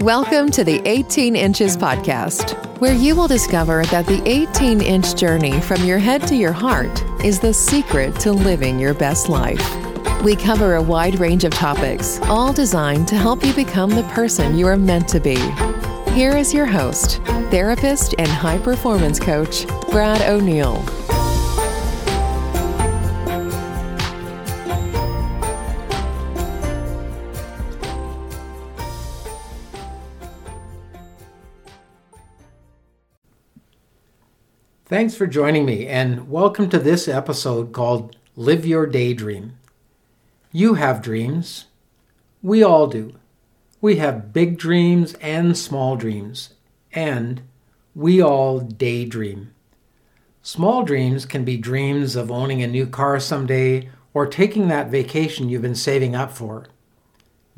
Welcome to the 18 Inches Podcast, where you will discover that the 18 inch journey from your head to your heart is the secret to living your best life. We cover a wide range of topics, all designed to help you become the person you are meant to be. Here is your host, therapist and high performance coach, Brad O'Neill. Thanks for joining me, and welcome to this episode called Live Your Daydream. You have dreams. We all do. We have big dreams and small dreams, and we all daydream. Small dreams can be dreams of owning a new car someday or taking that vacation you've been saving up for.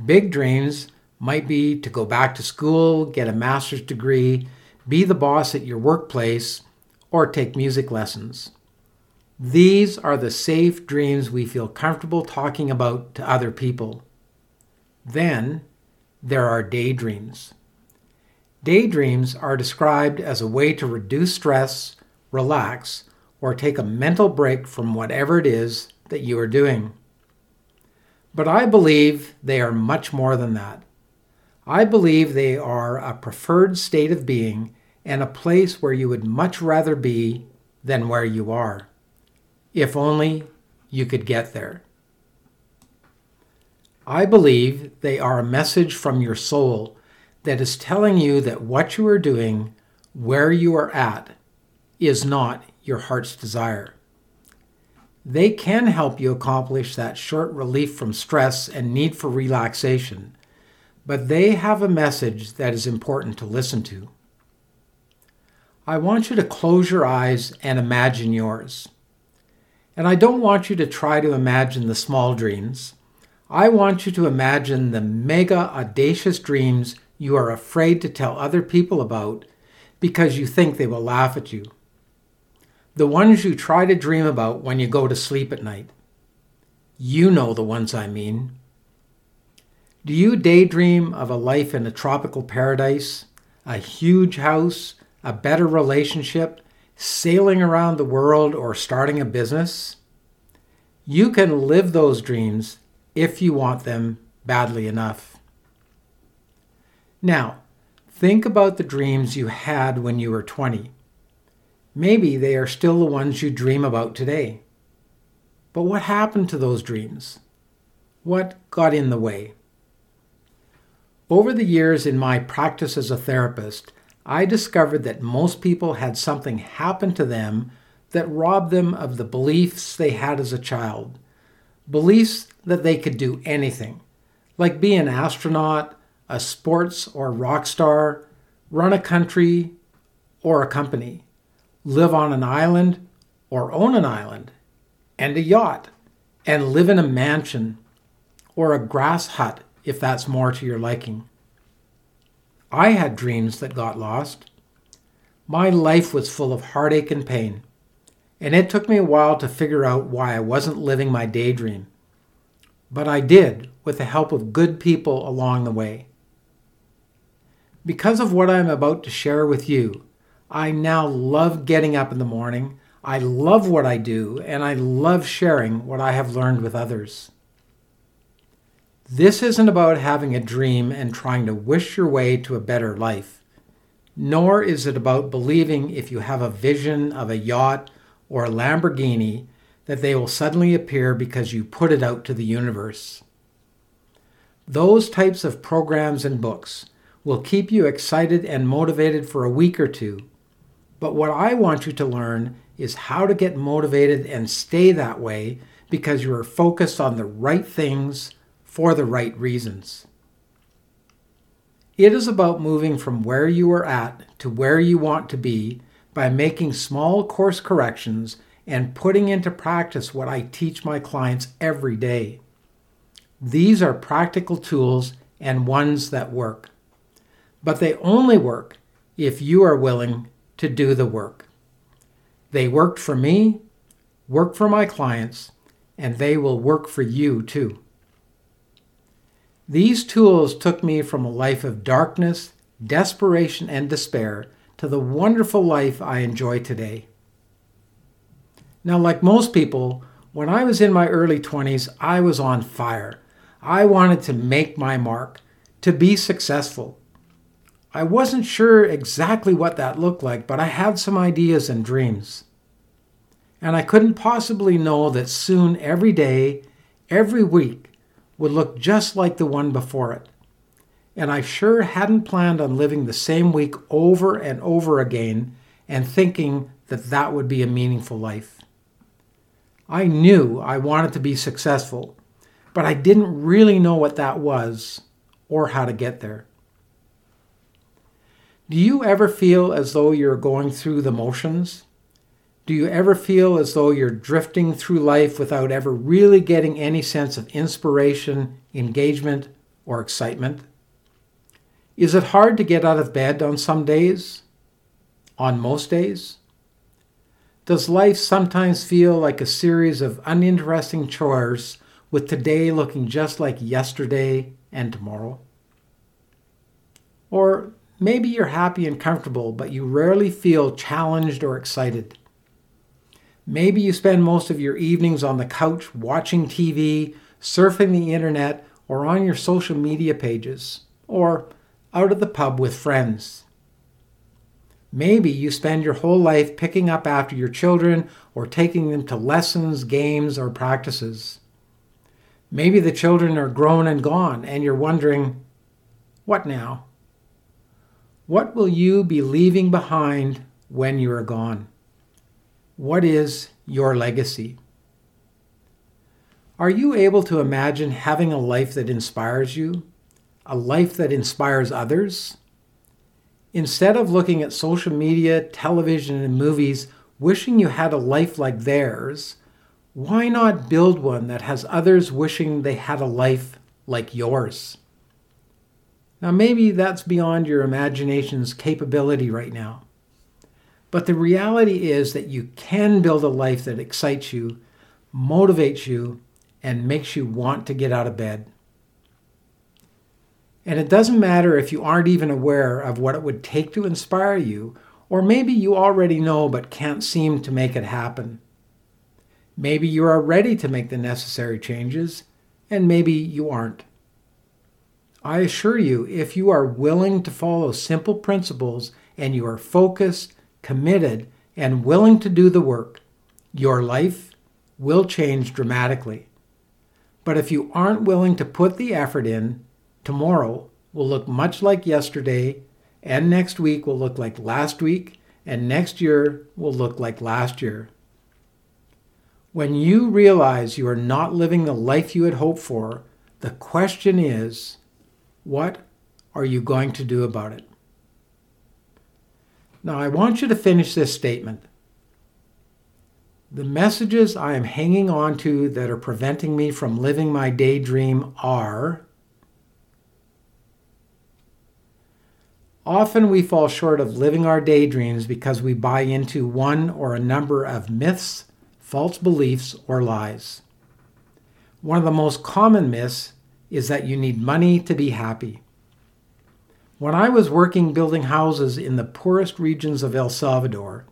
Big dreams might be to go back to school, get a master's degree, be the boss at your workplace, or take music lessons. These are the safe dreams we feel comfortable talking about to other people. Then there are daydreams. Daydreams are described as a way to reduce stress, relax, or take a mental break from whatever it is that you are doing. But I believe they are much more than that. I believe they are a preferred state of being and a place where you would much rather be than where you are. If only you could get there. I believe they are a message from your soul that is telling you that what you are doing, where you are at, is not your heart's desire. They can help you accomplish that short relief from stress and need for relaxation, but they have a message that is important to listen to. I want you to close your eyes and imagine yours. And I don't want you to try to imagine the small dreams. I want you to imagine the mega audacious dreams you are afraid to tell other people about because you think they will laugh at you. The ones you try to dream about when you go to sleep at night. You know the ones I mean. Do you daydream of a life in a tropical paradise, a huge house, a better relationship, sailing around the world, or starting a business? You can live those dreams if you want them badly enough. Now, think about the dreams you had when you were 20. Maybe they are still the ones you dream about today. But what happened to those dreams? What got in the way? Over the years in my practice as a therapist, I discovered that most people had something happen to them that robbed them of the beliefs they had as a child. Beliefs that they could do anything, like be an astronaut, a sports or rock star, run a country or a company, live on an island or own an island, and a yacht, and live in a mansion or a grass hut if that's more to your liking. I had dreams that got lost. My life was full of heartache and pain, and it took me a while to figure out why I wasn't living my daydream. But I did with the help of good people along the way. Because of what I'm about to share with you, I now love getting up in the morning. I love what I do, and I love sharing what I have learned with others. This isn't about having a dream and trying to wish your way to a better life, nor is it about believing if you have a vision of a yacht or a Lamborghini that they will suddenly appear because you put it out to the universe. Those types of programs and books will keep you excited and motivated for a week or two. But what I want you to learn is how to get motivated and stay that way because you are focused on the right things for the right reasons. It is about moving from where you are at to where you want to be by making small course corrections and putting into practice what I teach my clients every day. These are practical tools and ones that work. But they only work if you are willing to do the work. They worked for me, work for my clients, and they will work for you too. These tools took me from a life of darkness, desperation, and despair to the wonderful life I enjoy today. Now, like most people, when I was in my early 20s, I was on fire. I wanted to make my mark, to be successful. I wasn't sure exactly what that looked like, but I had some ideas and dreams. And I couldn't possibly know that soon every day, every week, would look just like the one before it. And I sure hadn't planned on living the same week over and over again and thinking that that would be a meaningful life. I knew I wanted to be successful, but I didn't really know what that was or how to get there. Do you ever feel as though you're going through the motions? Do you ever feel as though you're drifting through life without ever really getting any sense of inspiration, engagement, or excitement? Is it hard to get out of bed on some days? On most days? Does life sometimes feel like a series of uninteresting chores with today looking just like yesterday and tomorrow? Or maybe you're happy and comfortable, but you rarely feel challenged or excited. Maybe you spend most of your evenings on the couch watching TV, surfing the internet, or on your social media pages, or out at the pub with friends. Maybe you spend your whole life picking up after your children or taking them to lessons, games, or practices. Maybe the children are grown and gone, and you're wondering, what now? What will you be leaving behind when you are gone? What is your legacy? Are you able to imagine having a life that inspires you? A life that inspires others? Instead of looking at social media, television, and movies wishing you had a life like theirs, why not build one that has others wishing they had a life like yours? Now, maybe that's beyond your imagination's capability right now. But the reality is that you can build a life that excites you, motivates you, and makes you want to get out of bed. And it doesn't matter if you aren't even aware of what it would take to inspire you, or maybe you already know but can't seem to make it happen. Maybe you are ready to make the necessary changes, and maybe you aren't. I assure you, if you are willing to follow simple principles and you are focused, committed, and willing to do the work, your life will change dramatically. But if you aren't willing to put the effort in, Tomorrow will look much like yesterday, and next week will look like last week, and next year will look like last year. When you realize you are not living the life you had hoped for, the question is what are you going to do about it? Now, I want you to finish this statement. The messages I am hanging on to that are preventing me from living my daydream are Often we fall short of living our daydreams because we buy into one or a number of myths, false beliefs, or lies. One of the most common myths is that you need money to be happy. When I was working building houses in the poorest regions of El Salvador,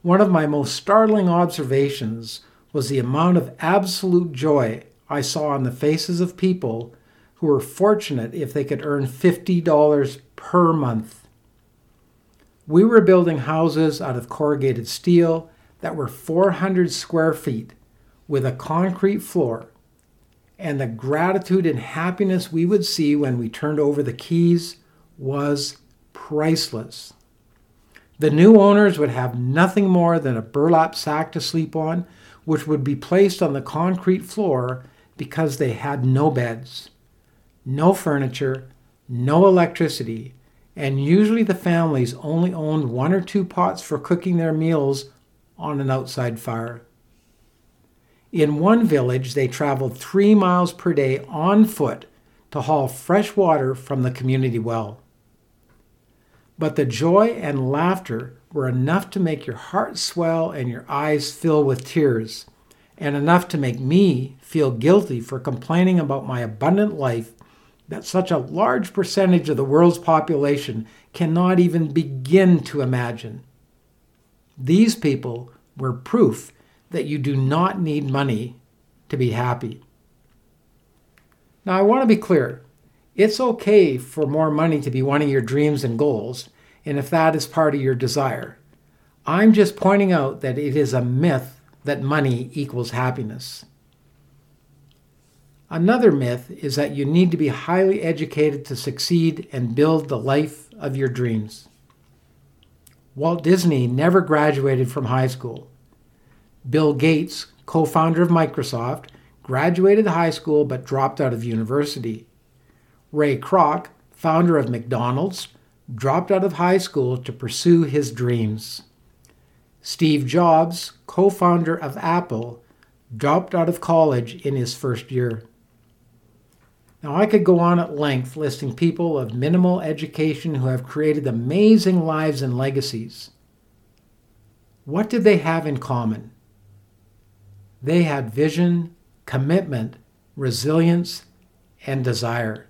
one of my most startling observations was the amount of absolute joy I saw on the faces of people who were fortunate if they could earn $50 per month. We were building houses out of corrugated steel that were 400 square feet with a concrete floor, and the gratitude and happiness we would see when we turned over the keys was priceless. The new owners would have nothing more than a burlap sack to sleep on, which would be placed on the concrete floor because they had no beds no furniture, no electricity, and usually the families only owned one or two pots for cooking their meals on an outside fire. In one village, they traveled three miles per day on foot to haul fresh water from the community well. But the joy and laughter were enough to make your heart swell and your eyes fill with tears, and enough to make me feel guilty for complaining about my abundant life that such a large percentage of the world's population cannot even begin to imagine. These people were proof that you do not need money to be happy. Now, I want to be clear it's okay for more money to be one of your dreams and goals, and if that is part of your desire. I'm just pointing out that it is a myth that money equals happiness. Another myth is that you need to be highly educated to succeed and build the life of your dreams. Walt Disney never graduated from high school. Bill Gates, co founder of Microsoft, graduated high school but dropped out of university. Ray Kroc, founder of McDonald's, dropped out of high school to pursue his dreams. Steve Jobs, co founder of Apple, dropped out of college in his first year. Now, I could go on at length listing people of minimal education who have created amazing lives and legacies. What did they have in common? They had vision, commitment, resilience, and desire.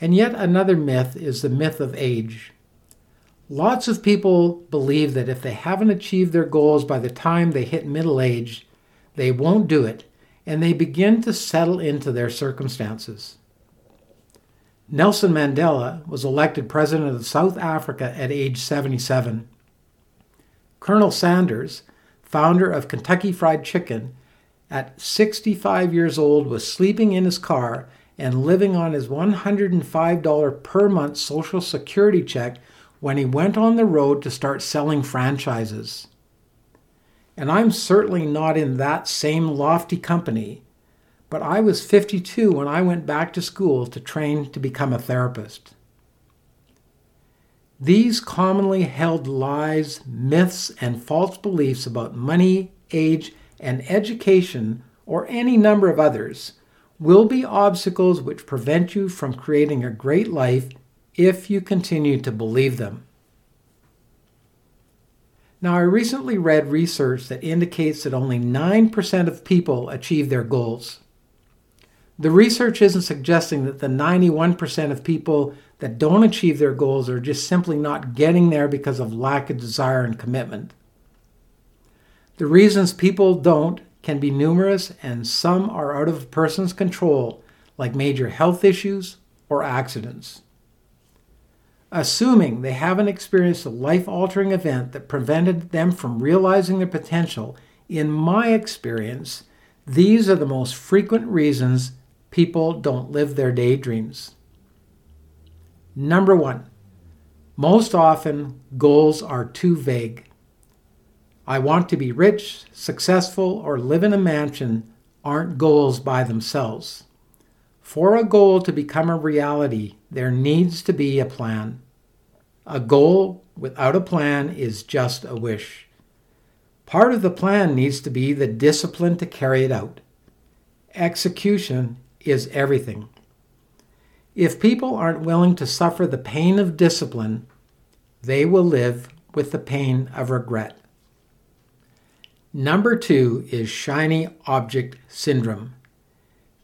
And yet another myth is the myth of age. Lots of people believe that if they haven't achieved their goals by the time they hit middle age, they won't do it and they begin to settle into their circumstances. Nelson Mandela was elected president of South Africa at age 77. Colonel Sanders, founder of Kentucky Fried Chicken, at 65 years old was sleeping in his car and living on his $105 per month Social Security check when he went on the road to start selling franchises. And I'm certainly not in that same lofty company, but I was 52 when I went back to school to train to become a therapist. These commonly held lies, myths, and false beliefs about money, age, and education, or any number of others, will be obstacles which prevent you from creating a great life if you continue to believe them. Now, I recently read research that indicates that only 9% of people achieve their goals. The research isn't suggesting that the 91% of people that don't achieve their goals are just simply not getting there because of lack of desire and commitment. The reasons people don't can be numerous, and some are out of a person's control, like major health issues or accidents assuming they haven't experienced a life altering event that prevented them from realizing their potential, in my experience, these are the most frequent reasons people don't live their daydreams. Number one, most often goals are too vague. I want to be rich, successful, or live in a mansion aren't goals by themselves. For a goal to become a reality, there needs to be a plan. A goal without a plan is just a wish. Part of the plan needs to be the discipline to carry it out. Execution is everything. If people aren't willing to suffer the pain of discipline, they will live with the pain of regret. Number two is shiny object syndrome.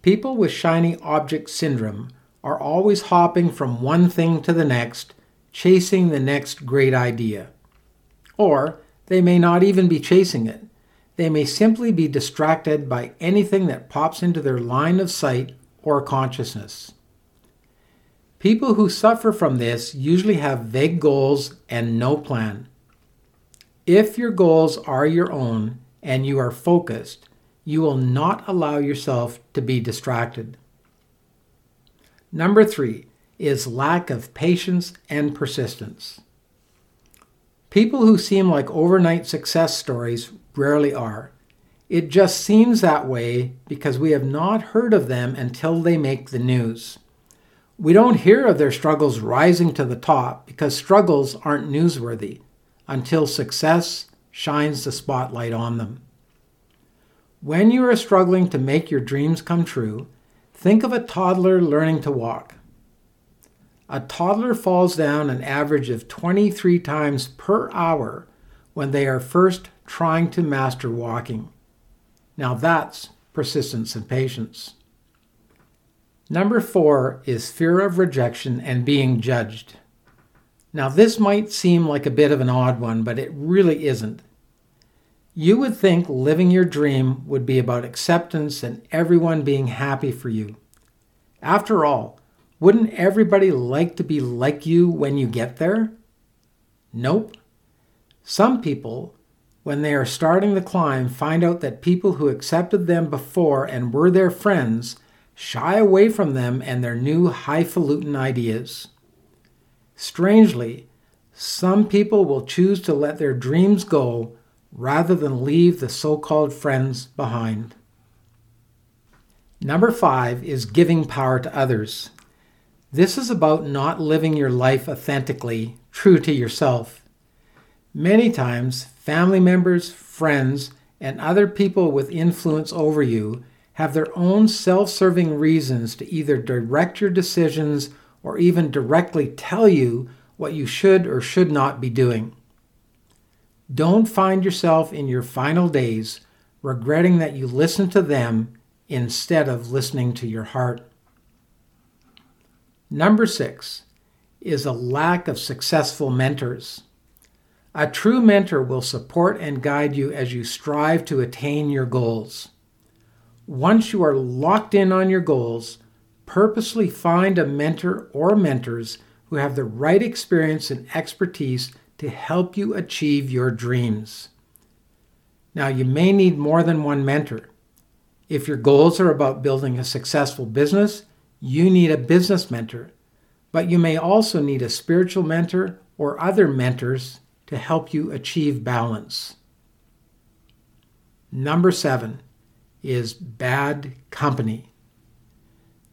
People with shiny object syndrome are always hopping from one thing to the next, chasing the next great idea. Or they may not even be chasing it. They may simply be distracted by anything that pops into their line of sight or consciousness. People who suffer from this usually have vague goals and no plan. If your goals are your own and you are focused, you will not allow yourself to be distracted. Number three is lack of patience and persistence. People who seem like overnight success stories rarely are. It just seems that way because we have not heard of them until they make the news. We don't hear of their struggles rising to the top because struggles aren't newsworthy until success shines the spotlight on them. When you are struggling to make your dreams come true, think of a toddler learning to walk. A toddler falls down an average of 23 times per hour when they are first trying to master walking. Now that's persistence and patience. Number four is fear of rejection and being judged. Now, this might seem like a bit of an odd one, but it really isn't. You would think living your dream would be about acceptance and everyone being happy for you. After all, wouldn't everybody like to be like you when you get there? Nope. Some people, when they are starting the climb, find out that people who accepted them before and were their friends shy away from them and their new highfalutin ideas. Strangely, some people will choose to let their dreams go rather than leave the so called friends behind. Number five is giving power to others. This is about not living your life authentically, true to yourself. Many times, family members, friends, and other people with influence over you have their own self serving reasons to either direct your decisions or even directly tell you what you should or should not be doing. Don't find yourself in your final days regretting that you listened to them instead of listening to your heart. Number six is a lack of successful mentors. A true mentor will support and guide you as you strive to attain your goals. Once you are locked in on your goals, purposely find a mentor or mentors who have the right experience and expertise to help you achieve your dreams. Now, you may need more than one mentor. If your goals are about building a successful business, you need a business mentor, but you may also need a spiritual mentor or other mentors to help you achieve balance. Number seven is bad company.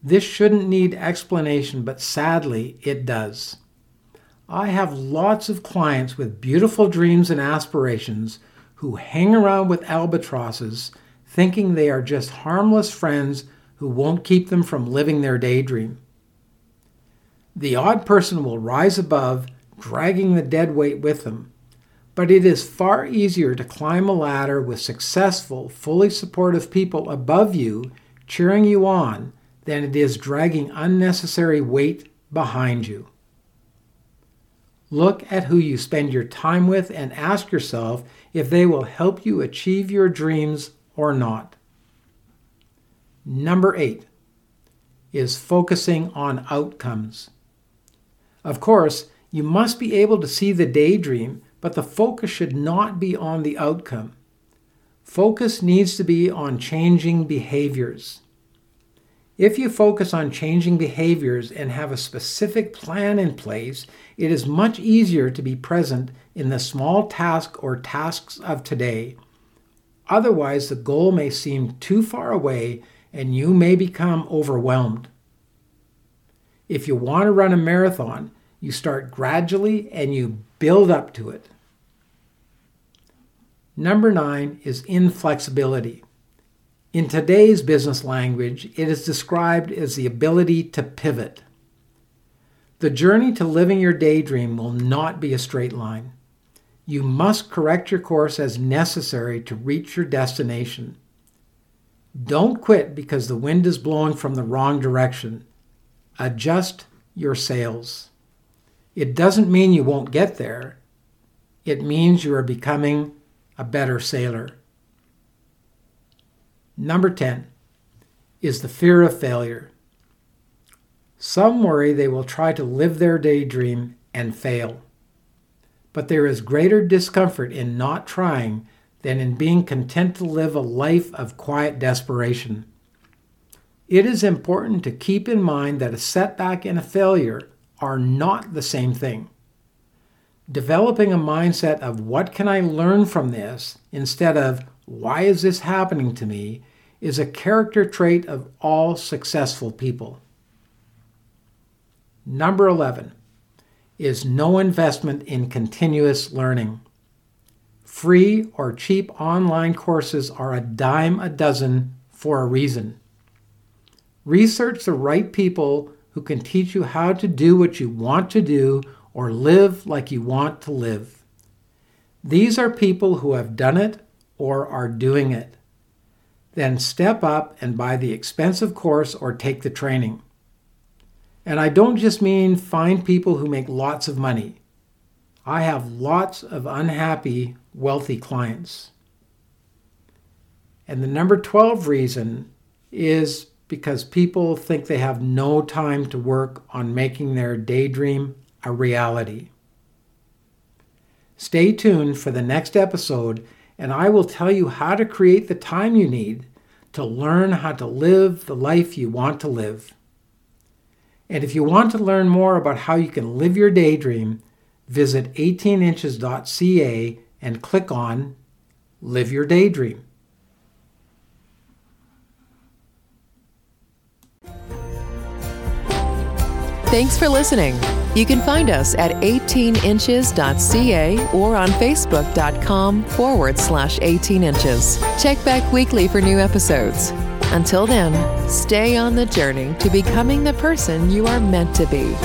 This shouldn't need explanation, but sadly, it does. I have lots of clients with beautiful dreams and aspirations who hang around with albatrosses thinking they are just harmless friends who won't keep them from living their daydream. The odd person will rise above, dragging the dead weight with them, but it is far easier to climb a ladder with successful, fully supportive people above you cheering you on than it is dragging unnecessary weight behind you. Look at who you spend your time with and ask yourself if they will help you achieve your dreams or not. Number eight is focusing on outcomes. Of course, you must be able to see the daydream, but the focus should not be on the outcome. Focus needs to be on changing behaviors. If you focus on changing behaviors and have a specific plan in place, it is much easier to be present in the small task or tasks of today. Otherwise, the goal may seem too far away and you may become overwhelmed. If you want to run a marathon, you start gradually and you build up to it. Number nine is inflexibility. In today's business language, it is described as the ability to pivot. The journey to living your daydream will not be a straight line. You must correct your course as necessary to reach your destination. Don't quit because the wind is blowing from the wrong direction. Adjust your sails. It doesn't mean you won't get there, it means you are becoming a better sailor. Number 10 is the fear of failure. Some worry they will try to live their daydream and fail. But there is greater discomfort in not trying than in being content to live a life of quiet desperation. It is important to keep in mind that a setback and a failure are not the same thing. Developing a mindset of what can I learn from this instead of why is this happening to me is a character trait of all successful people. Number 11 is no investment in continuous learning. Free or cheap online courses are a dime a dozen for a reason. Research the right people who can teach you how to do what you want to do or live like you want to live. These are people who have done it or are doing it. Then step up and buy the expensive course or take the training. And I don't just mean find people who make lots of money. I have lots of unhappy, wealthy clients. And the number 12 reason is because people think they have no time to work on making their daydream a reality. Stay tuned for the next episode, and I will tell you how to create the time you need to learn how to live the life you want to live. And if you want to learn more about how you can live your daydream, visit 18inches.ca and click on Live Your Daydream. Thanks for listening. You can find us at 18inches.ca or on facebook.com forward slash 18 inches. Check back weekly for new episodes. Until then, stay on the journey to becoming the person you are meant to be.